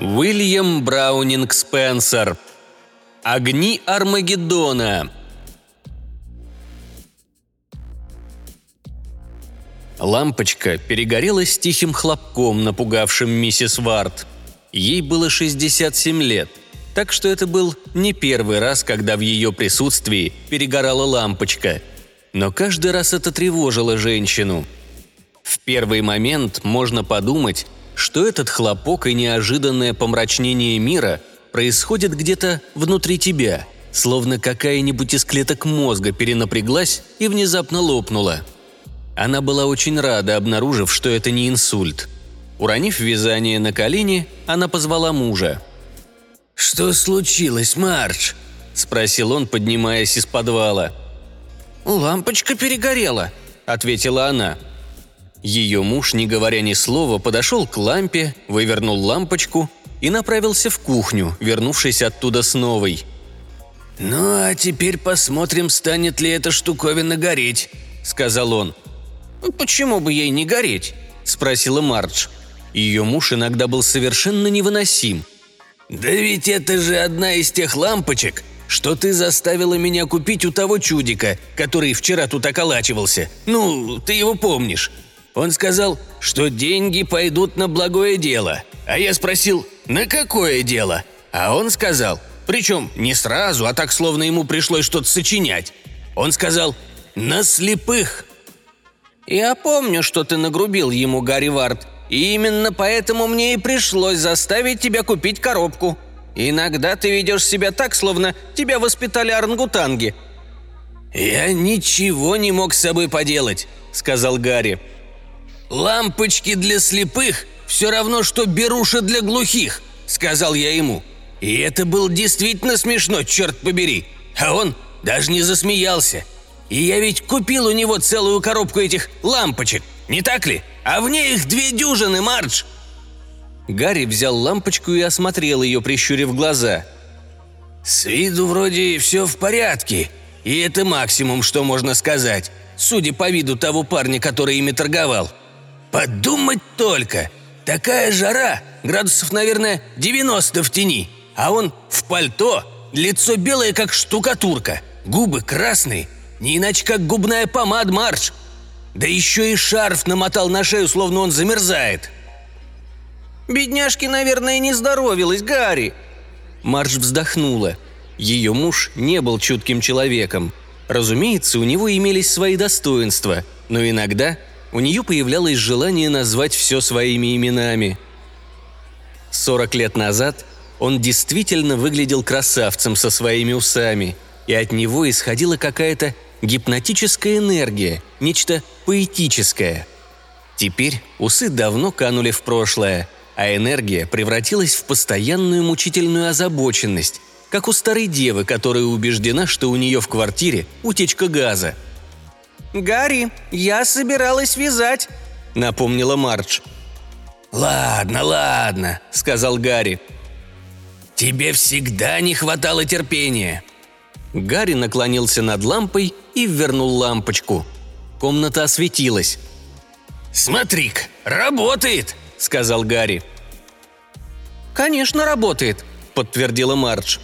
Уильям Браунинг Спенсер. Огни Армагеддона. Лампочка перегорела с тихим хлопком, напугавшим миссис Варт. Ей было 67 лет, так что это был не первый раз, когда в ее присутствии перегорала лампочка. Но каждый раз это тревожило женщину. В первый момент можно подумать, что этот хлопок и неожиданное помрачнение мира происходит где-то внутри тебя, словно какая-нибудь из клеток мозга перенапряглась и внезапно лопнула – она была очень рада, обнаружив, что это не инсульт. Уронив вязание на колени, она позвала мужа. «Что случилось, Мардж?» – спросил он, поднимаясь из подвала. «Лампочка перегорела», – ответила она. Ее муж, не говоря ни слова, подошел к лампе, вывернул лампочку и направился в кухню, вернувшись оттуда с новой. «Ну а теперь посмотрим, станет ли эта штуковина гореть», – сказал он. «Почему бы ей не гореть?» – спросила Мардж. Ее муж иногда был совершенно невыносим. «Да ведь это же одна из тех лампочек, что ты заставила меня купить у того чудика, который вчера тут околачивался. Ну, ты его помнишь. Он сказал, что деньги пойдут на благое дело. А я спросил, на какое дело? А он сказал, причем не сразу, а так, словно ему пришлось что-то сочинять. Он сказал, на слепых. «Я помню, что ты нагрубил ему, Гарри Вард, и именно поэтому мне и пришлось заставить тебя купить коробку. Иногда ты ведешь себя так, словно тебя воспитали орангутанги». «Я ничего не мог с собой поделать», — сказал Гарри. «Лампочки для слепых все равно, что беруши для глухих», — сказал я ему. И это было действительно смешно, черт побери. А он даже не засмеялся. И я ведь купил у него целую коробку этих лампочек, не так ли? А в ней их две дюжины, Мардж!» Гарри взял лампочку и осмотрел ее, прищурив глаза. «С виду вроде все в порядке, и это максимум, что можно сказать, судя по виду того парня, который ими торговал. Подумать только! Такая жара, градусов, наверное, 90 в тени, а он в пальто, лицо белое, как штукатурка, губы красные – не иначе как губная помада, Марш. Да еще и шарф намотал на шею, словно он замерзает. «Бедняжке, наверное, не здоровилась, Гарри!» Марш вздохнула. Ее муж не был чутким человеком. Разумеется, у него имелись свои достоинства, но иногда у нее появлялось желание назвать все своими именами. Сорок лет назад он действительно выглядел красавцем со своими усами, и от него исходила какая-то гипнотическая энергия, нечто поэтическое. Теперь усы давно канули в прошлое, а энергия превратилась в постоянную мучительную озабоченность, как у старой девы, которая убеждена, что у нее в квартире утечка газа. «Гарри, я собиралась вязать», — напомнила Мардж. «Ладно, ладно», — сказал Гарри. «Тебе всегда не хватало терпения. Гарри наклонился над лампой и вернул лампочку. Комната осветилась. «Смотри-ка, работает!» – сказал Гарри. «Конечно, работает», – подтвердила Мардж.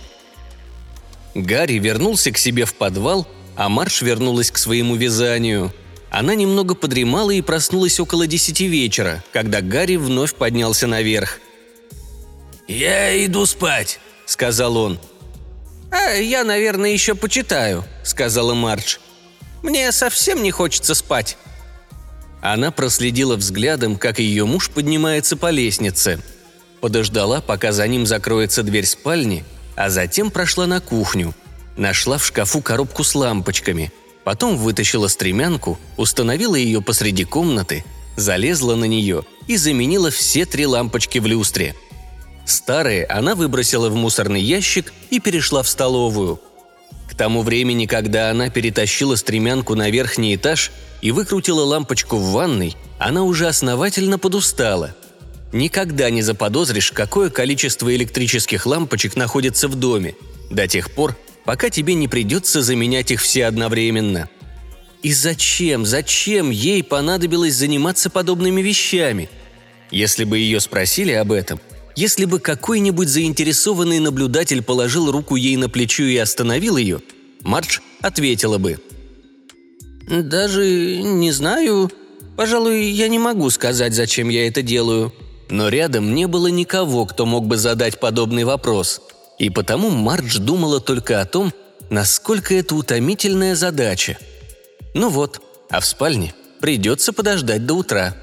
Гарри вернулся к себе в подвал, а Мардж вернулась к своему вязанию. Она немного подремала и проснулась около десяти вечера, когда Гарри вновь поднялся наверх. «Я иду спать», — сказал он. «А я, наверное, еще почитаю», — сказала Мардж. «Мне совсем не хочется спать». Она проследила взглядом, как ее муж поднимается по лестнице. Подождала, пока за ним закроется дверь спальни, а затем прошла на кухню. Нашла в шкафу коробку с лампочками. Потом вытащила стремянку, установила ее посреди комнаты, залезла на нее и заменила все три лампочки в люстре – Старые она выбросила в мусорный ящик и перешла в столовую. К тому времени, когда она перетащила стремянку на верхний этаж и выкрутила лампочку в ванной, она уже основательно подустала. Никогда не заподозришь, какое количество электрических лампочек находится в доме, до тех пор, пока тебе не придется заменять их все одновременно. И зачем, зачем ей понадобилось заниматься подобными вещами? Если бы ее спросили об этом – Если бы какой-нибудь заинтересованный наблюдатель положил руку ей на плечо и остановил ее, Мардж ответила бы. «Даже не знаю. Пожалуй, я не могу сказать, зачем я это делаю». Но рядом не было никого, кто мог бы задать подобный вопрос. И потому Мардж думала только о том, насколько это утомительная задача. Ну вот, а в спальне придется подождать до утра.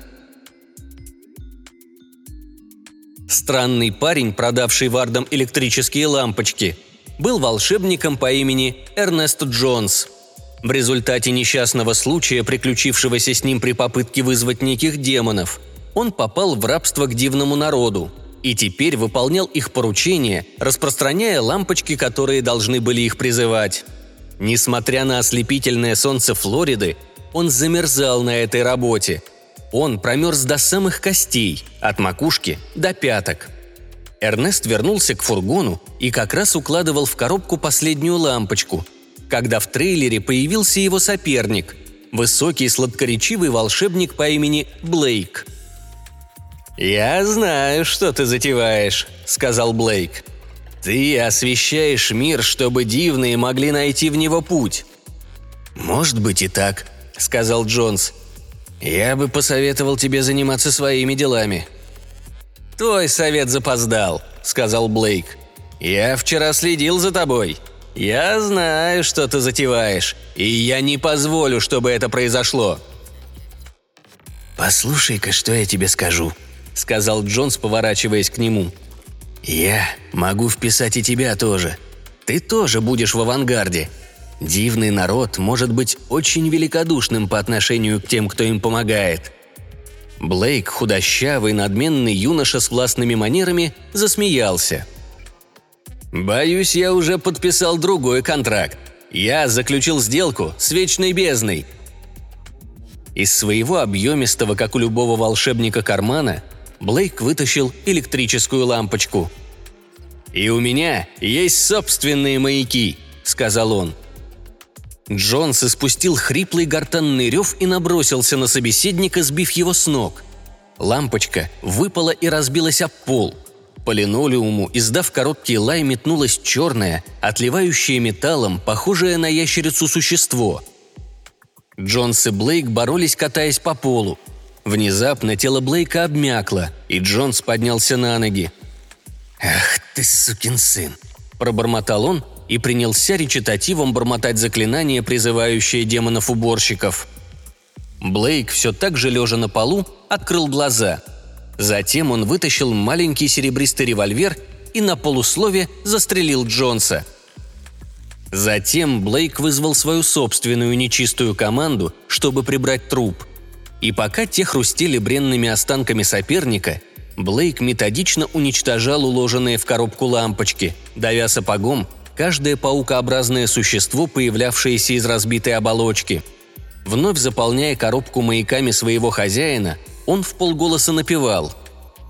Странный парень, продавший Вардам электрические лампочки, был волшебником по имени Эрнест Джонс. В результате несчастного случая, приключившегося с ним при попытке вызвать неких демонов, он попал в рабство к дивному народу и теперь выполнял их поручения, распространяя лампочки, которые должны были их призывать. Несмотря на ослепительное солнце Флориды, он замерзал на этой работе – он промерз до самых костей, от макушки до пяток. Эрнест вернулся к фургону и как раз укладывал в коробку последнюю лампочку, когда в трейлере появился его соперник – высокий сладкоречивый волшебник по имени Блейк. «Я знаю, что ты затеваешь», – сказал Блейк. «Ты освещаешь мир, чтобы дивные могли найти в него путь». «Может быть и так», – сказал Джонс. «Я бы посоветовал тебе заниматься своими делами». «Твой совет запоздал», — сказал Блейк. «Я вчера следил за тобой. Я знаю, что ты затеваешь, и я не позволю, чтобы это произошло». «Послушай-ка, что я тебе скажу», — сказал Джонс, поворачиваясь к нему. «Я могу вписать и тебя тоже. Ты тоже будешь в авангарде, Дивный народ может быть очень великодушным по отношению к тем, кто им помогает. Блейк, худощавый, надменный юноша с властными манерами, засмеялся. «Боюсь, я уже подписал другой контракт. Я заключил сделку с Вечной Бездной». Из своего объемистого, как у любого волшебника, кармана Блейк вытащил электрическую лампочку. «И у меня есть собственные маяки», — сказал он. Джонс испустил хриплый гортанный рев и набросился на собеседника, сбив его с ног. Лампочка выпала и разбилась об пол. По линолеуму, издав короткий лай, метнулось черное, отливающее металлом, похожее на ящерицу существо. Джонс и Блейк боролись, катаясь по полу. Внезапно тело Блейка обмякло, и Джонс поднялся на ноги. «Ах ты, сукин сын!» – пробормотал он, и принялся речитативом бормотать заклинание, призывающее демонов-уборщиков. Блейк, все так же лежа на полу, открыл глаза. Затем он вытащил маленький серебристый револьвер и на полуслове застрелил Джонса. Затем Блейк вызвал свою собственную нечистую команду, чтобы прибрать труп. И пока те хрустели бренными останками соперника, Блейк методично уничтожал уложенные в коробку лампочки, давя сапогом каждое паукообразное существо, появлявшееся из разбитой оболочки. Вновь заполняя коробку маяками своего хозяина, он в полголоса напевал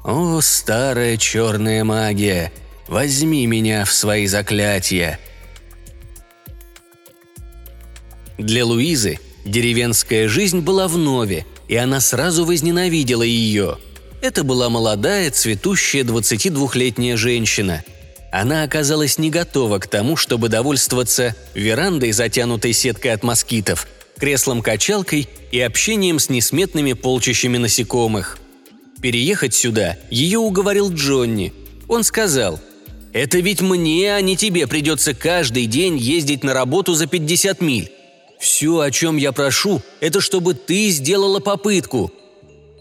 «О, старая черная магия, возьми меня в свои заклятия!» Для Луизы деревенская жизнь была в нове, и она сразу возненавидела ее. Это была молодая, цветущая 22-летняя женщина – она оказалась не готова к тому, чтобы довольствоваться верандой, затянутой сеткой от москитов, креслом-качалкой и общением с несметными полчищами насекомых. Переехать сюда ее уговорил Джонни. Он сказал, «Это ведь мне, а не тебе придется каждый день ездить на работу за 50 миль. Все, о чем я прошу, это чтобы ты сделала попытку».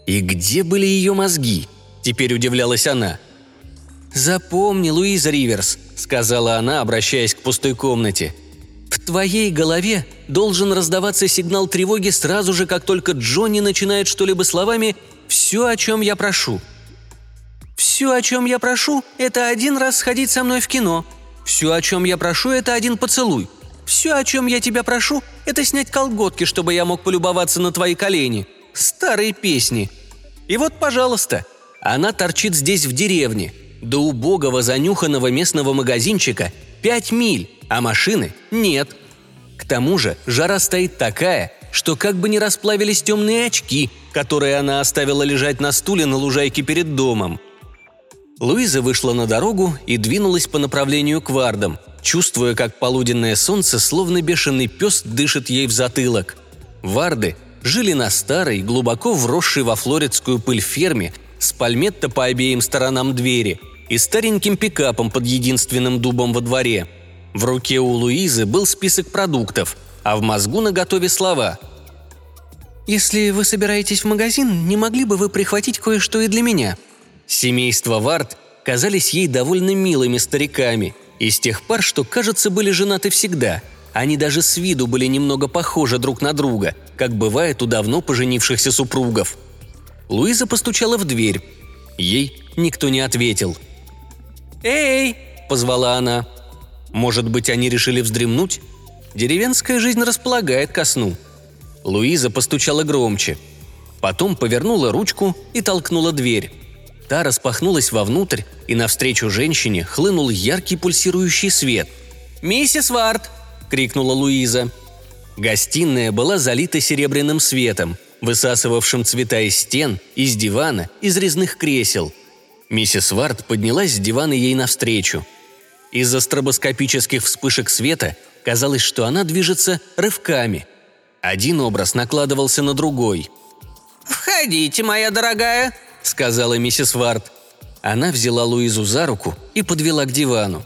И где были ее мозги? Теперь удивлялась она – «Запомни, Луиза Риверс», — сказала она, обращаясь к пустой комнате. «В твоей голове должен раздаваться сигнал тревоги сразу же, как только Джонни начинает что-либо словами «все, о чем я прошу». «Все, о чем я прошу, это один раз сходить со мной в кино. Все, о чем я прошу, это один поцелуй. Все, о чем я тебя прошу, это снять колготки, чтобы я мог полюбоваться на твои колени. Старые песни. И вот, пожалуйста, она торчит здесь в деревне, до убогого занюханного местного магазинчика пять миль, а машины нет. К тому же жара стоит такая, что как бы не расплавились темные очки, которые она оставила лежать на стуле на лужайке перед домом. Луиза вышла на дорогу и двинулась по направлению к Вардам, чувствуя, как полуденное солнце, словно бешеный пес, дышит ей в затылок. Варды жили на старой, глубоко вросшей во флоридскую пыль ферме с пальметто по обеим сторонам двери и стареньким пикапом под единственным дубом во дворе. В руке у Луизы был список продуктов, а в мозгу наготове слова – «Если вы собираетесь в магазин, не могли бы вы прихватить кое-что и для меня?» Семейство Варт казались ей довольно милыми стариками, из тех пар, что, кажется, были женаты всегда. Они даже с виду были немного похожи друг на друга, как бывает у давно поженившихся супругов. Луиза постучала в дверь. Ей никто не ответил. «Эй!» – позвала она. Может быть, они решили вздремнуть? Деревенская жизнь располагает ко сну – Луиза постучала громче. Потом повернула ручку и толкнула дверь. Та распахнулась вовнутрь, и навстречу женщине хлынул яркий пульсирующий свет. «Миссис Варт!» – крикнула Луиза. Гостиная была залита серебряным светом, высасывавшим цвета из стен, из дивана, из резных кресел. Миссис Варт поднялась с дивана ей навстречу. Из-за стробоскопических вспышек света казалось, что она движется рывками – один образ накладывался на другой. «Входите, моя дорогая», — сказала миссис Варт. Она взяла Луизу за руку и подвела к дивану.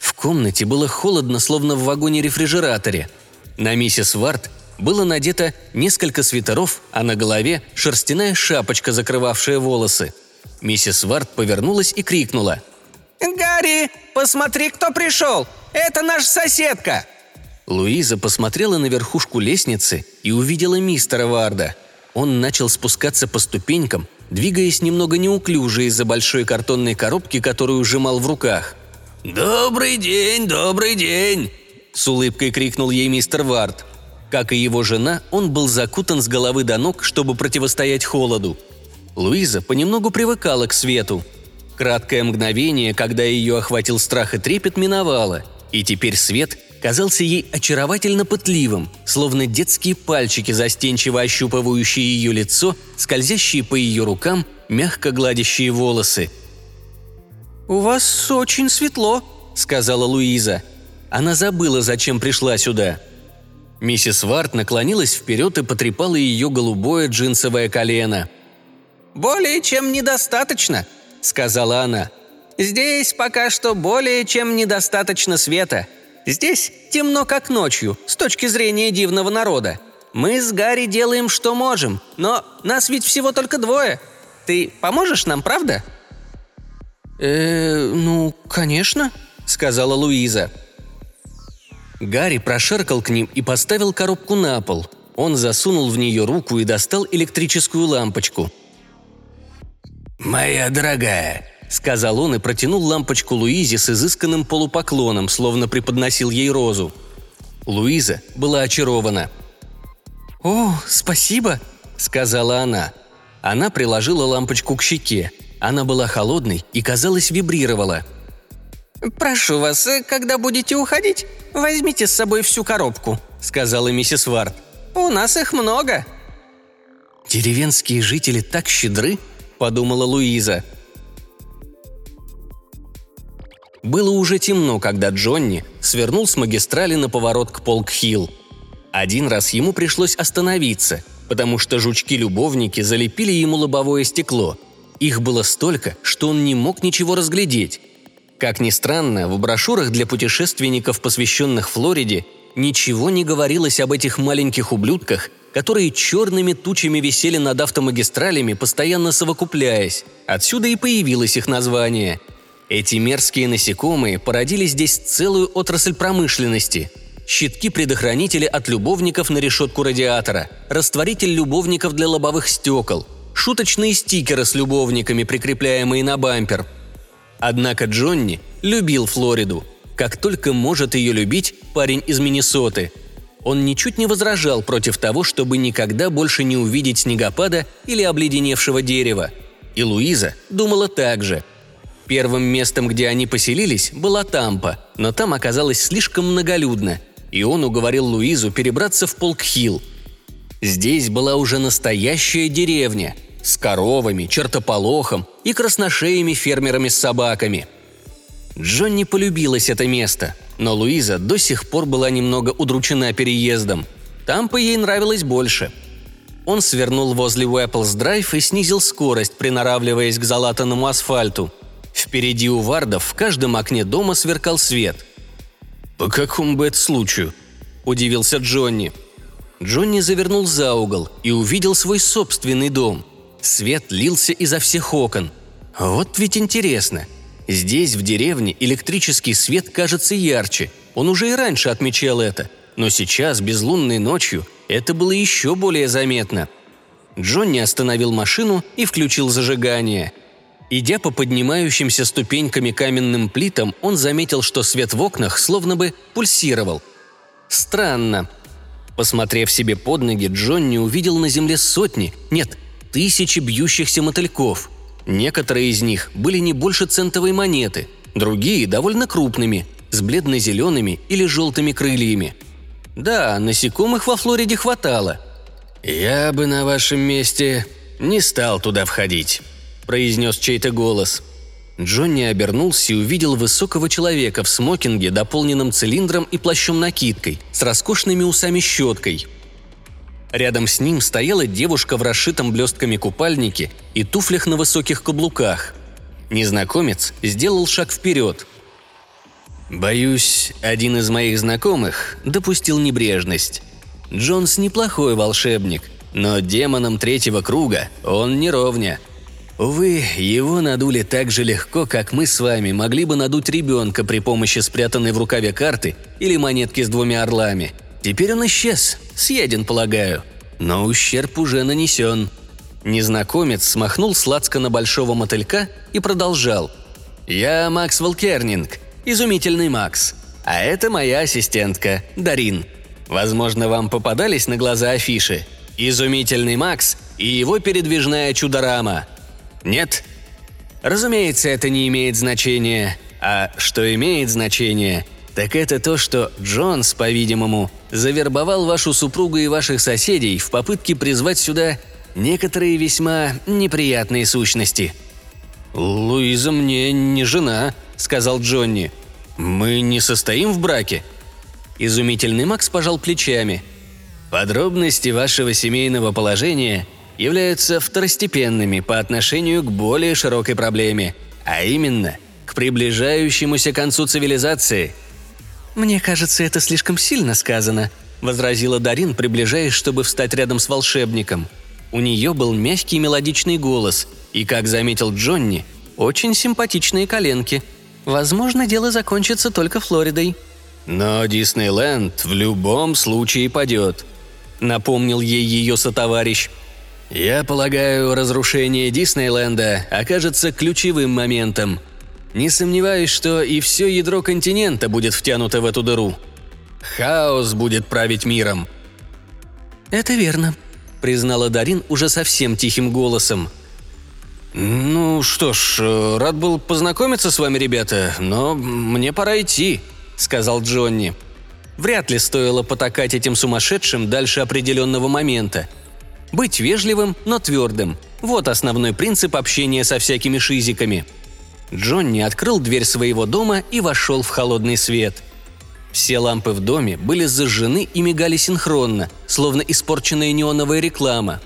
В комнате было холодно, словно в вагоне-рефрижераторе. На миссис Варт было надето несколько свитеров, а на голове шерстяная шапочка, закрывавшая волосы. Миссис Варт повернулась и крикнула. «Гарри, посмотри, кто пришел! Это наша соседка!» Луиза посмотрела на верхушку лестницы и увидела мистера Варда. Он начал спускаться по ступенькам, двигаясь немного неуклюже из-за большой картонной коробки, которую сжимал в руках. «Добрый день, добрый день!» – с улыбкой крикнул ей мистер Вард. Как и его жена, он был закутан с головы до ног, чтобы противостоять холоду. Луиза понемногу привыкала к свету. Краткое мгновение, когда ее охватил страх и трепет, миновало, и теперь свет казался ей очаровательно пытливым, словно детские пальчики, застенчиво ощупывающие ее лицо, скользящие по ее рукам, мягко гладящие волосы. «У вас очень светло», — сказала Луиза. Она забыла, зачем пришла сюда. Миссис Варт наклонилась вперед и потрепала ее голубое джинсовое колено. «Более чем недостаточно», — сказала она. «Здесь пока что более чем недостаточно света. Здесь темно, как ночью, с точки зрения дивного народа. Мы с Гарри делаем, что можем, но нас ведь всего только двое. Ты поможешь нам, правда?» «Э, ну, конечно», — сказала Луиза. Гарри прошаркал к ним и поставил коробку на пол. Он засунул в нее руку и достал электрическую лампочку. «Моя дорогая, — сказал он и протянул лампочку Луизе с изысканным полупоклоном, словно преподносил ей розу. Луиза была очарована. «О, спасибо!» — сказала она. Она приложила лампочку к щеке. Она была холодной и, казалось, вибрировала. «Прошу вас, когда будете уходить, возьмите с собой всю коробку», — сказала миссис Варт. «У нас их много». «Деревенские жители так щедры», — подумала Луиза. Было уже темно, когда Джонни свернул с магистрали на поворот к Полк-Хилл. Один раз ему пришлось остановиться, потому что жучки-любовники залепили ему лобовое стекло. Их было столько, что он не мог ничего разглядеть. Как ни странно, в брошюрах для путешественников, посвященных Флориде, ничего не говорилось об этих маленьких ублюдках, которые черными тучами висели над автомагистралями, постоянно совокупляясь. Отсюда и появилось их название – эти мерзкие насекомые породили здесь целую отрасль промышленности. Щитки-предохранители от любовников на решетку радиатора, растворитель любовников для лобовых стекол, шуточные стикеры с любовниками, прикрепляемые на бампер. Однако Джонни любил Флориду. Как только может ее любить парень из Миннесоты. Он ничуть не возражал против того, чтобы никогда больше не увидеть снегопада или обледеневшего дерева. И Луиза думала так же – Первым местом, где они поселились, была Тампа, но там оказалось слишком многолюдно, и он уговорил Луизу перебраться в Полкхилл. Здесь была уже настоящая деревня. с коровами, чертополохом и красношеями фермерами с собаками. Джонни полюбилось это место, но Луиза до сих пор была немного удручена переездом. Там по ей нравилось больше. Он свернул возле Уэпплс-драйв и снизил скорость, приноравливаясь к залатанному асфальту. Впереди у Вардов в каждом окне дома сверкал свет. «По какому бы это случаю?» – удивился Джонни. Джонни завернул за угол и увидел свой собственный дом. Свет лился изо всех окон. Вот ведь интересно. Здесь, в деревне, электрический свет кажется ярче. Он уже и раньше отмечал это. Но сейчас, безлунной ночью, это было еще более заметно. Джонни остановил машину и включил зажигание. Идя по поднимающимся ступеньками каменным плитам, он заметил, что свет в окнах словно бы пульсировал. Странно. Посмотрев себе под ноги, Джонни увидел на земле сотни, нет, тысячи бьющихся мотыльков. Некоторые из них были не больше центовой монеты, другие довольно крупными, с бледно-зелеными или желтыми крыльями. Да, насекомых во Флориде хватало. «Я бы на вашем месте не стал туда входить», – произнес чей-то голос. Джонни обернулся и увидел высокого человека в смокинге, дополненном цилиндром и плащом-накидкой, с роскошными усами-щеткой – Рядом с ним стояла девушка в расшитом блестками купальнике и туфлях на высоких каблуках. Незнакомец сделал шаг вперед. «Боюсь, один из моих знакомых допустил небрежность. Джонс неплохой волшебник, но демоном третьего круга он не ровня. Увы, его надули так же легко, как мы с вами могли бы надуть ребенка при помощи спрятанной в рукаве карты или монетки с двумя орлами – Теперь он исчез, съеден, полагаю. Но ущерб уже нанесен. Незнакомец смахнул сладко на большого мотылька и продолжал. «Я Макс Волкернинг, изумительный Макс. А это моя ассистентка, Дарин. Возможно, вам попадались на глаза афиши. Изумительный Макс и его передвижная чудорама. Нет? Разумеется, это не имеет значения. А что имеет значение – так это то, что Джонс, по-видимому, завербовал вашу супругу и ваших соседей в попытке призвать сюда некоторые весьма неприятные сущности. «Луиза мне не жена», — сказал Джонни. «Мы не состоим в браке». Изумительный Макс пожал плечами. «Подробности вашего семейного положения являются второстепенными по отношению к более широкой проблеме, а именно к приближающемуся концу цивилизации – «Мне кажется, это слишком сильно сказано», – возразила Дарин, приближаясь, чтобы встать рядом с волшебником. У нее был мягкий мелодичный голос, и, как заметил Джонни, очень симпатичные коленки. Возможно, дело закончится только Флоридой. «Но Диснейленд в любом случае падет», – напомнил ей ее сотоварищ. «Я полагаю, разрушение Диснейленда окажется ключевым моментом – не сомневаюсь, что и все ядро континента будет втянуто в эту дыру. Хаос будет править миром». «Это верно», — признала Дарин уже совсем тихим голосом. «Ну что ж, рад был познакомиться с вами, ребята, но мне пора идти», — сказал Джонни. Вряд ли стоило потакать этим сумасшедшим дальше определенного момента. Быть вежливым, но твердым – вот основной принцип общения со всякими шизиками – Джонни открыл дверь своего дома и вошел в холодный свет. Все лампы в доме были зажжены и мигали синхронно, словно испорченная неоновая реклама.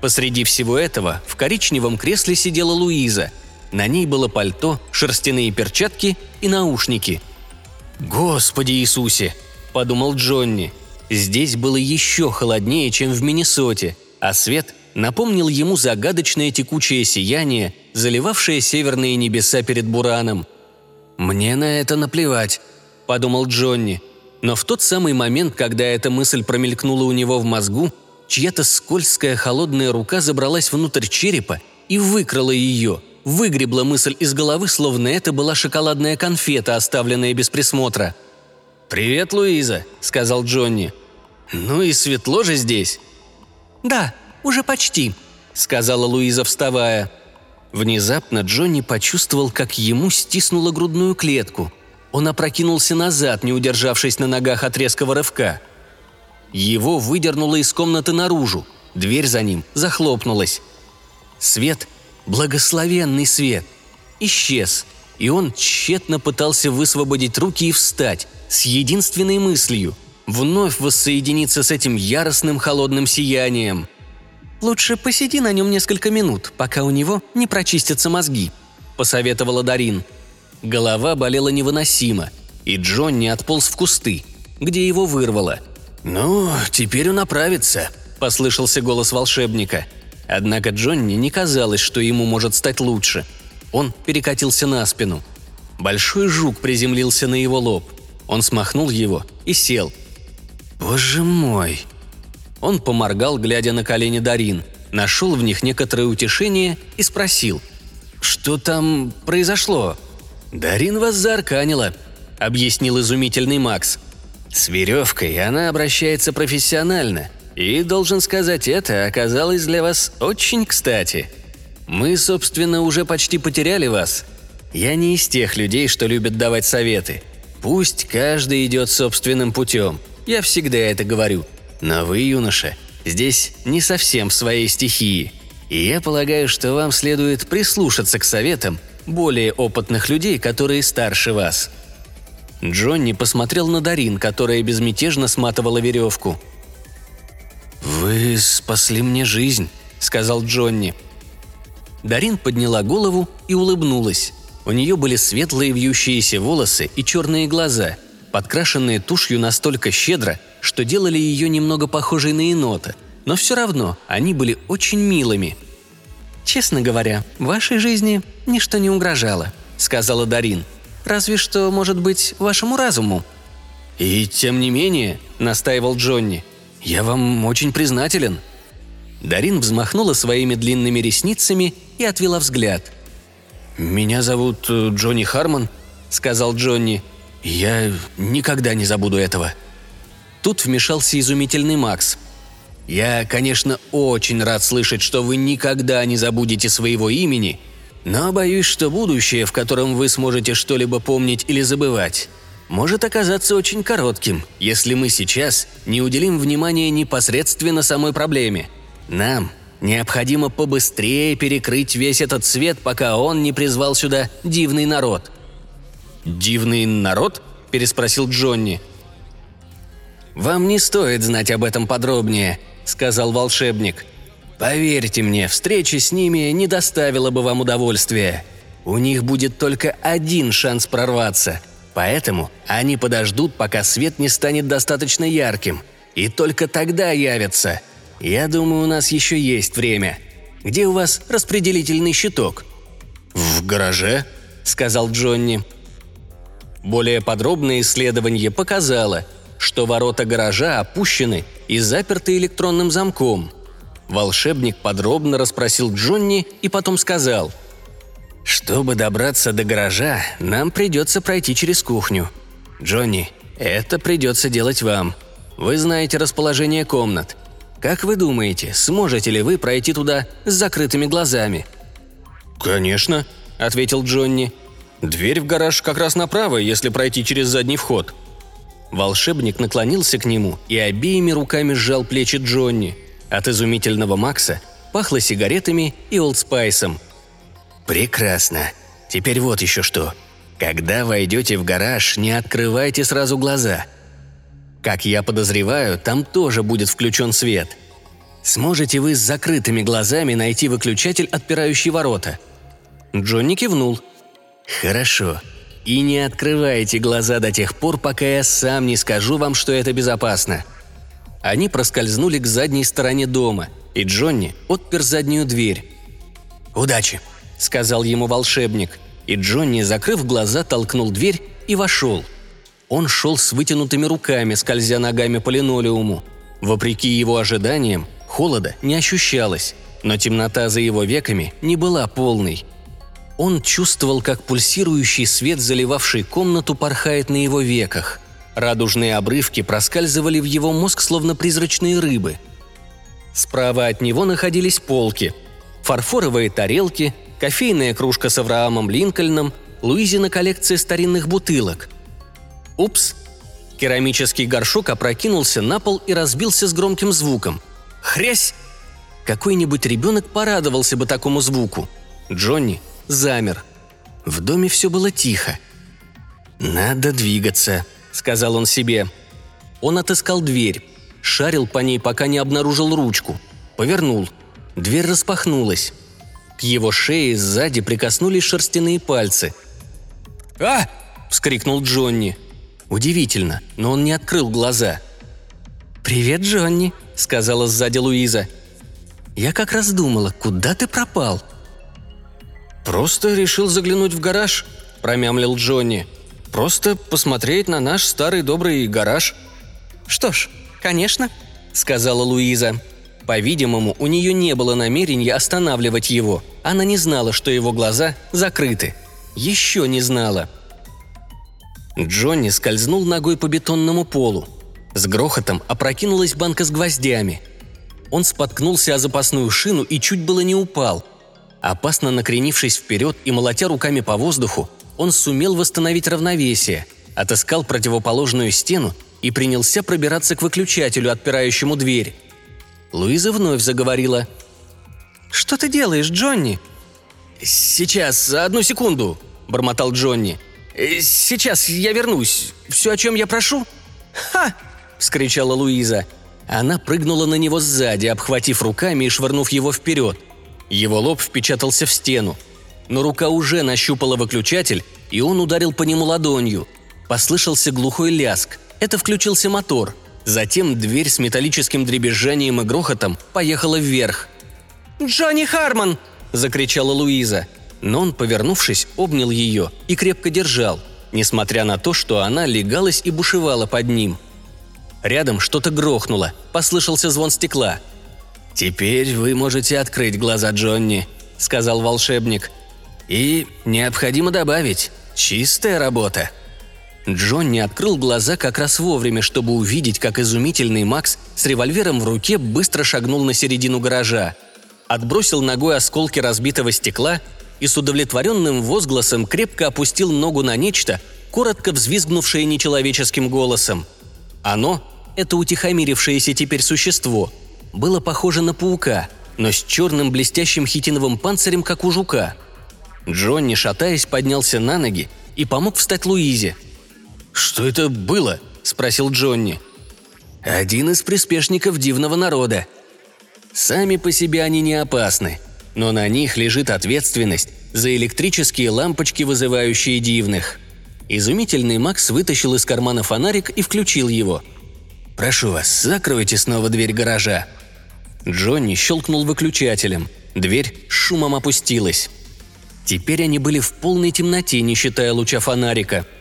Посреди всего этого в коричневом кресле сидела Луиза. На ней было пальто, шерстяные перчатки и наушники. «Господи Иисусе!» – подумал Джонни. Здесь было еще холоднее, чем в Миннесоте, а свет напомнил ему загадочное текучее сияние, заливавшее северные небеса перед Бураном. «Мне на это наплевать», – подумал Джонни. Но в тот самый момент, когда эта мысль промелькнула у него в мозгу, чья-то скользкая холодная рука забралась внутрь черепа и выкрала ее, выгребла мысль из головы, словно это была шоколадная конфета, оставленная без присмотра. «Привет, Луиза», – сказал Джонни. «Ну и светло же здесь». «Да», уже почти», — сказала Луиза, вставая. Внезапно Джонни почувствовал, как ему стиснуло грудную клетку. Он опрокинулся назад, не удержавшись на ногах от резкого рывка. Его выдернуло из комнаты наружу. Дверь за ним захлопнулась. Свет, благословенный свет, исчез, и он тщетно пытался высвободить руки и встать с единственной мыслью – вновь воссоединиться с этим яростным холодным сиянием. «Лучше посиди на нем несколько минут, пока у него не прочистятся мозги», – посоветовала Дарин. Голова болела невыносимо, и Джон отполз в кусты, где его вырвало. «Ну, теперь он оправится», – послышался голос волшебника. Однако Джонни не казалось, что ему может стать лучше. Он перекатился на спину. Большой жук приземлился на его лоб. Он смахнул его и сел. «Боже мой!» Он поморгал, глядя на колени Дарин, нашел в них некоторое утешение и спросил. «Что там произошло?» «Дарин вас заарканила», — объяснил изумительный Макс. «С веревкой она обращается профессионально, и, должен сказать, это оказалось для вас очень кстати. Мы, собственно, уже почти потеряли вас. Я не из тех людей, что любят давать советы. Пусть каждый идет собственным путем. Я всегда это говорю. Но вы, юноша, здесь не совсем в своей стихии. И я полагаю, что вам следует прислушаться к советам более опытных людей, которые старше вас». Джонни посмотрел на Дарин, которая безмятежно сматывала веревку – «Вы спасли мне жизнь», — сказал Джонни. Дарин подняла голову и улыбнулась. У нее были светлые вьющиеся волосы и черные глаза, подкрашенные тушью настолько щедро, что делали ее немного похожей на енота, но все равно они были очень милыми. «Честно говоря, вашей жизни ничто не угрожало», — сказала Дарин. «Разве что, может быть, вашему разуму». «И тем не менее», — настаивал Джонни, — «Я вам очень признателен». Дарин взмахнула своими длинными ресницами и отвела взгляд. «Меня зовут э, Джонни Хармон», — сказал Джонни. «Я никогда не забуду этого». Тут вмешался изумительный Макс. «Я, конечно, очень рад слышать, что вы никогда не забудете своего имени, но боюсь, что будущее, в котором вы сможете что-либо помнить или забывать, может оказаться очень коротким, если мы сейчас не уделим внимания непосредственно самой проблеме. Нам необходимо побыстрее перекрыть весь этот свет, пока он не призвал сюда дивный народ». «Дивный народ?» – переспросил Джонни. «Вам не стоит знать об этом подробнее», – сказал волшебник. «Поверьте мне, встреча с ними не доставила бы вам удовольствия. У них будет только один шанс прорваться – Поэтому они подождут, пока свет не станет достаточно ярким, и только тогда явятся. Я думаю, у нас еще есть время. Где у вас распределительный щиток?» «В гараже», — сказал Джонни. Более подробное исследование показало, что ворота гаража опущены и заперты электронным замком. Волшебник подробно расспросил Джонни и потом сказал – чтобы добраться до гаража, нам придется пройти через кухню. Джонни, это придется делать вам. Вы знаете расположение комнат. Как вы думаете, сможете ли вы пройти туда с закрытыми глазами?» «Конечно», — ответил Джонни. «Дверь в гараж как раз направо, если пройти через задний вход». Волшебник наклонился к нему и обеими руками сжал плечи Джонни. От изумительного Макса пахло сигаретами и олдспайсом — «Прекрасно. Теперь вот еще что. Когда войдете в гараж, не открывайте сразу глаза. Как я подозреваю, там тоже будет включен свет. Сможете вы с закрытыми глазами найти выключатель, отпирающий ворота?» Джонни кивнул. «Хорошо. И не открывайте глаза до тех пор, пока я сам не скажу вам, что это безопасно». Они проскользнули к задней стороне дома, и Джонни отпер заднюю дверь. «Удачи!» — сказал ему волшебник, и Джонни, закрыв глаза, толкнул дверь и вошел. Он шел с вытянутыми руками, скользя ногами по линолеуму. Вопреки его ожиданиям, холода не ощущалось, но темнота за его веками не была полной. Он чувствовал, как пульсирующий свет, заливавший комнату, порхает на его веках. Радужные обрывки проскальзывали в его мозг, словно призрачные рыбы. Справа от него находились полки, фарфоровые тарелки, кофейная кружка с Авраамом Линкольном, Луизина коллекция старинных бутылок. Упс! Керамический горшок опрокинулся на пол и разбился с громким звуком. Хрясь! Какой-нибудь ребенок порадовался бы такому звуку. Джонни замер. В доме все было тихо. «Надо двигаться», — сказал он себе. Он отыскал дверь, шарил по ней, пока не обнаружил ручку. Повернул. Дверь распахнулась. К его шее сзади прикоснулись шерстяные пальцы. «А!» – вскрикнул Джонни. Удивительно, но он не открыл глаза. «Привет, Джонни», – сказала сзади Луиза. «Я как раз думала, куда ты пропал?» «Просто решил заглянуть в гараж», – промямлил Джонни. «Просто посмотреть на наш старый добрый гараж». «Что ж, конечно», – сказала Луиза. По-видимому, у нее не было намерения останавливать его. Она не знала, что его глаза закрыты. Еще не знала. Джонни скользнул ногой по бетонному полу. С грохотом опрокинулась банка с гвоздями. Он споткнулся о запасную шину и чуть было не упал. Опасно накренившись вперед и молотя руками по воздуху, он сумел восстановить равновесие, отыскал противоположную стену и принялся пробираться к выключателю, отпирающему дверь. Луиза вновь заговорила. «Что ты делаешь, Джонни?» «Сейчас, одну секунду», – бормотал Джонни. «Сейчас я вернусь. Все, о чем я прошу?» «Ха!» – вскричала Луиза. Она прыгнула на него сзади, обхватив руками и швырнув его вперед. Его лоб впечатался в стену. Но рука уже нащупала выключатель, и он ударил по нему ладонью. Послышался глухой ляск. Это включился мотор – Затем дверь с металлическим дребезжанием и грохотом поехала вверх. «Джонни Харман!» – закричала Луиза. Но он, повернувшись, обнял ее и крепко держал, несмотря на то, что она легалась и бушевала под ним. Рядом что-то грохнуло, послышался звон стекла. «Теперь вы можете открыть глаза Джонни», – сказал волшебник. «И необходимо добавить, чистая работа». Джонни открыл глаза как раз вовремя, чтобы увидеть, как изумительный Макс с револьвером в руке быстро шагнул на середину гаража. Отбросил ногой осколки разбитого стекла и с удовлетворенным возгласом крепко опустил ногу на нечто, коротко взвизгнувшее нечеловеческим голосом. Оно, это утихомирившееся теперь существо, было похоже на паука, но с черным блестящим хитиновым панцирем, как у жука. Джонни, шатаясь, поднялся на ноги и помог встать Луизе – «Что это было?» – спросил Джонни. «Один из приспешников дивного народа. Сами по себе они не опасны, но на них лежит ответственность за электрические лампочки, вызывающие дивных». Изумительный Макс вытащил из кармана фонарик и включил его. «Прошу вас, закройте снова дверь гаража». Джонни щелкнул выключателем. Дверь шумом опустилась. Теперь они были в полной темноте, не считая луча фонарика –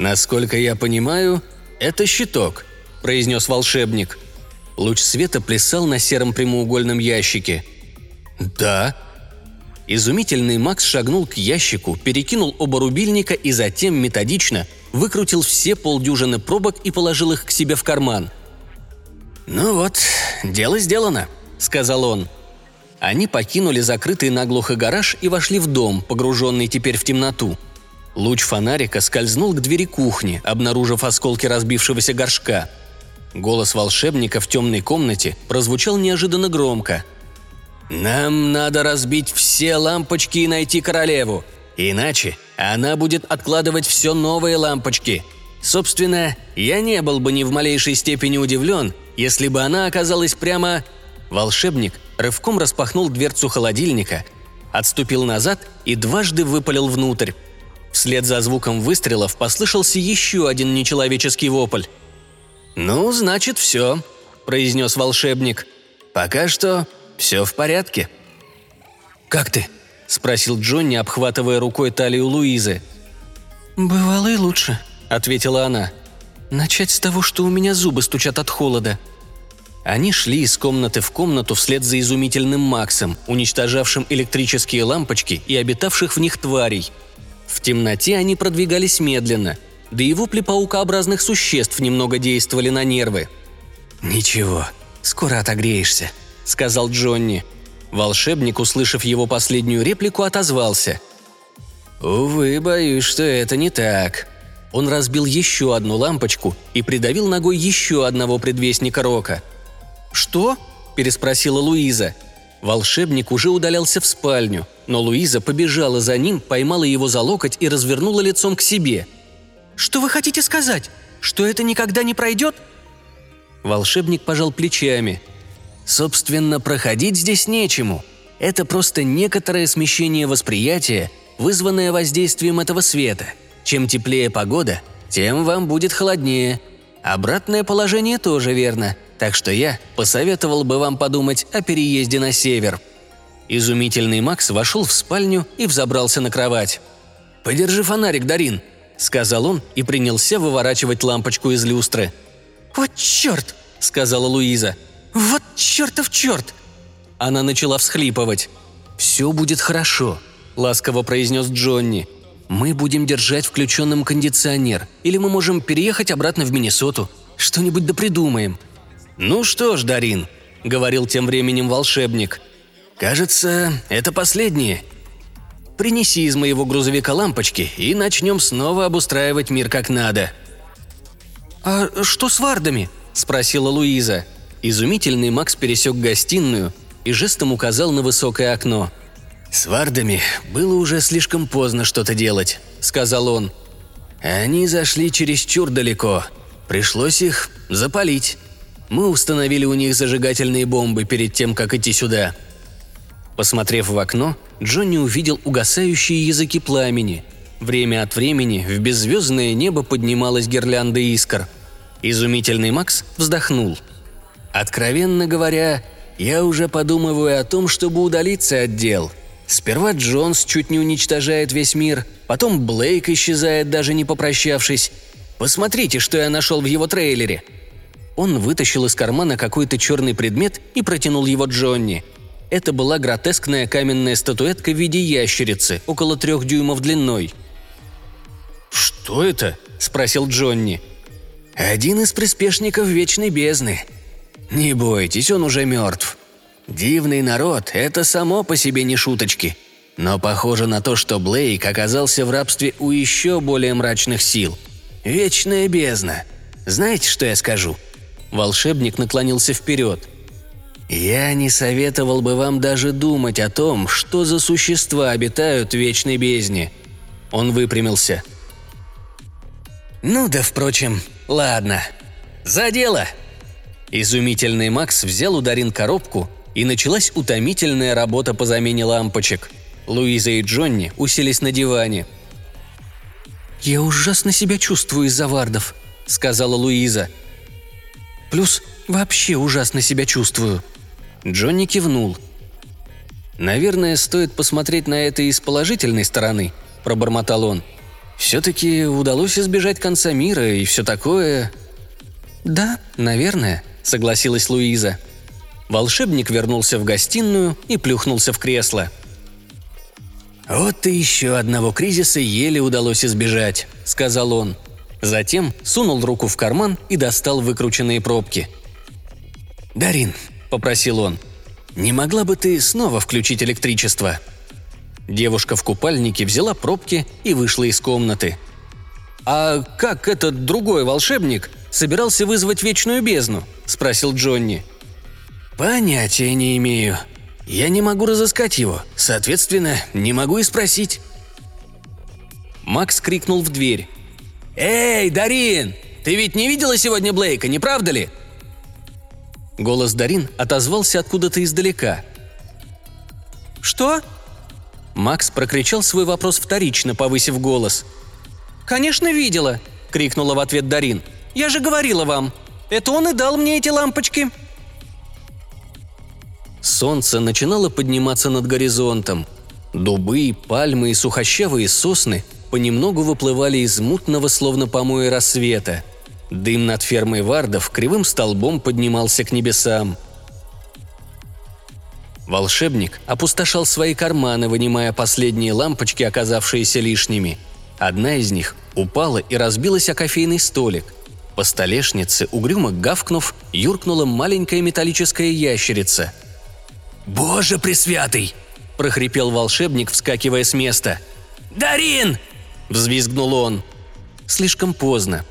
«Насколько я понимаю, это щиток», – произнес волшебник. Луч света плясал на сером прямоугольном ящике. «Да». Изумительный Макс шагнул к ящику, перекинул оба рубильника и затем методично выкрутил все полдюжины пробок и положил их к себе в карман. «Ну вот, дело сделано», – сказал он. Они покинули закрытый наглухо гараж и вошли в дом, погруженный теперь в темноту – Луч фонарика скользнул к двери кухни, обнаружив осколки разбившегося горшка. Голос волшебника в темной комнате прозвучал неожиданно громко. «Нам надо разбить все лампочки и найти королеву. Иначе она будет откладывать все новые лампочки. Собственно, я не был бы ни в малейшей степени удивлен, если бы она оказалась прямо...» Волшебник рывком распахнул дверцу холодильника, отступил назад и дважды выпалил внутрь. Вслед за звуком выстрелов послышался еще один нечеловеческий вопль. «Ну, значит, все», – произнес волшебник. «Пока что все в порядке». «Как ты?» – спросил Джонни, обхватывая рукой талию Луизы. «Бывало и лучше», – ответила она. «Начать с того, что у меня зубы стучат от холода». Они шли из комнаты в комнату вслед за изумительным Максом, уничтожавшим электрические лампочки и обитавших в них тварей – в темноте они продвигались медленно, да и вопли паукообразных существ немного действовали на нервы. «Ничего, скоро отогреешься», — сказал Джонни. Волшебник, услышав его последнюю реплику, отозвался. «Увы, боюсь, что это не так». Он разбил еще одну лампочку и придавил ногой еще одного предвестника рока. «Что?» –– переспросила Луиза. Волшебник уже удалялся в спальню, но Луиза побежала за ним, поймала его за локоть и развернула лицом к себе. «Что вы хотите сказать? Что это никогда не пройдет?» Волшебник пожал плечами. «Собственно, проходить здесь нечему. Это просто некоторое смещение восприятия, вызванное воздействием этого света. Чем теплее погода, тем вам будет холоднее. Обратное положение тоже верно, так что я посоветовал бы вам подумать о переезде на север». Изумительный Макс вошел в спальню и взобрался на кровать. «Подержи фонарик, Дарин», — сказал он и принялся выворачивать лампочку из люстры. «Вот черт!» — сказала Луиза. «Вот чертов черт!» Она начала всхлипывать. «Все будет хорошо», — ласково произнес Джонни. «Мы будем держать включенным кондиционер, или мы можем переехать обратно в Миннесоту. Что-нибудь да придумаем». «Ну что ж, Дарин», — говорил тем временем волшебник. «Кажется, это последнее. Принеси из моего грузовика лампочки и начнем снова обустраивать мир как надо». «А что с вардами?» – спросила Луиза. Изумительный Макс пересек гостиную и жестом указал на высокое окно. «С вардами было уже слишком поздно что-то делать», – сказал он. «Они зашли чересчур далеко. Пришлось их запалить. Мы установили у них зажигательные бомбы перед тем, как идти сюда». Посмотрев в окно, Джонни увидел угасающие языки пламени. Время от времени в беззвездное небо поднималась гирлянда искр – Изумительный Макс вздохнул. «Откровенно говоря, я уже подумываю о том, чтобы удалиться от дел. Сперва Джонс чуть не уничтожает весь мир, потом Блейк исчезает, даже не попрощавшись. Посмотрите, что я нашел в его трейлере». Он вытащил из кармана какой-то черный предмет и протянул его Джонни. Это была гротескная каменная статуэтка в виде ящерицы, около трех дюймов длиной. «Что это?» – спросил Джонни. Один из приспешников Вечной Бездны. Не бойтесь, он уже мертв. Дивный народ – это само по себе не шуточки. Но похоже на то, что Блейк оказался в рабстве у еще более мрачных сил. Вечная бездна. Знаете, что я скажу?» Волшебник наклонился вперед. «Я не советовал бы вам даже думать о том, что за существа обитают в вечной бездне». Он выпрямился. «Ну да, впрочем, Ладно, за дело!» Изумительный Макс взял у Дарин коробку, и началась утомительная работа по замене лампочек. Луиза и Джонни уселись на диване. «Я ужасно себя чувствую из-за вардов», — сказала Луиза. «Плюс вообще ужасно себя чувствую». Джонни кивнул. «Наверное, стоит посмотреть на это и с положительной стороны», – пробормотал он. Все-таки удалось избежать конца мира и все такое. Да, наверное, согласилась Луиза. Волшебник вернулся в гостиную и плюхнулся в кресло. «Вот и еще одного кризиса еле удалось избежать», — сказал он. Затем сунул руку в карман и достал выкрученные пробки. «Дарин», — попросил он, — «не могла бы ты снова включить электричество?» Девушка в купальнике взяла пробки и вышла из комнаты. «А как этот другой волшебник собирался вызвать вечную бездну?» – спросил Джонни. «Понятия не имею. Я не могу разыскать его, соответственно, не могу и спросить». Макс крикнул в дверь. «Эй, Дарин! Ты ведь не видела сегодня Блейка, не правда ли?» Голос Дарин отозвался откуда-то издалека. «Что?» Макс прокричал свой вопрос вторично, повысив голос. «Конечно видела!» – крикнула в ответ Дарин. «Я же говорила вам! Это он и дал мне эти лампочки!» Солнце начинало подниматься над горизонтом. Дубы, пальмы и сухощавые сосны понемногу выплывали из мутного, словно помоя рассвета. Дым над фермой Вардов кривым столбом поднимался к небесам – Волшебник опустошал свои карманы, вынимая последние лампочки, оказавшиеся лишними. Одна из них упала и разбилась о кофейный столик. По столешнице, угрюмо гавкнув, юркнула маленькая металлическая ящерица. «Боже пресвятый!» – прохрипел волшебник, вскакивая с места. «Дарин!» – взвизгнул он. Слишком поздно.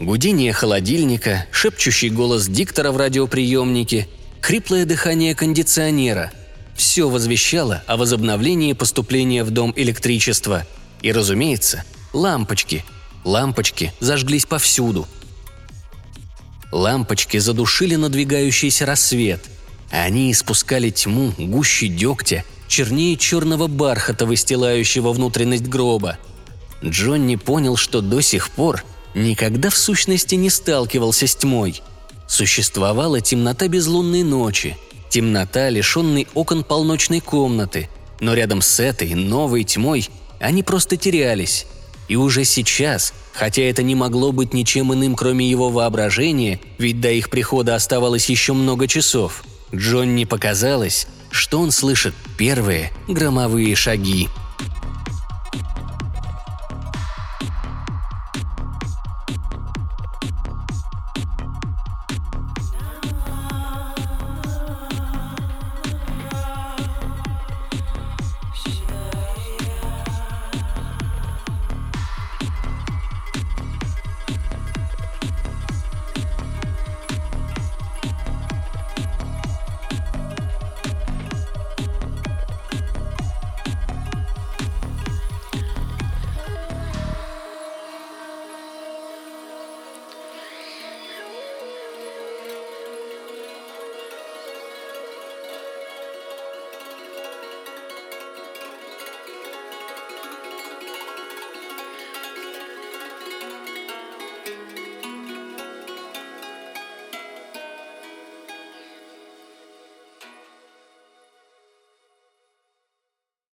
Гудение холодильника, шепчущий голос диктора в радиоприемнике – хриплое дыхание кондиционера. Все возвещало о возобновлении поступления в дом электричества. И, разумеется, лампочки. Лампочки зажглись повсюду. Лампочки задушили надвигающийся рассвет. Они испускали тьму гуще дегтя, чернее черного бархата, выстилающего внутренность гроба. Джонни понял, что до сих пор никогда в сущности не сталкивался с тьмой. Существовала темнота безлунной ночи, темнота, лишенной окон полночной комнаты, но рядом с этой новой тьмой они просто терялись. И уже сейчас, хотя это не могло быть ничем иным, кроме его воображения, ведь до их прихода оставалось еще много часов, Джонни показалось, что он слышит первые громовые шаги –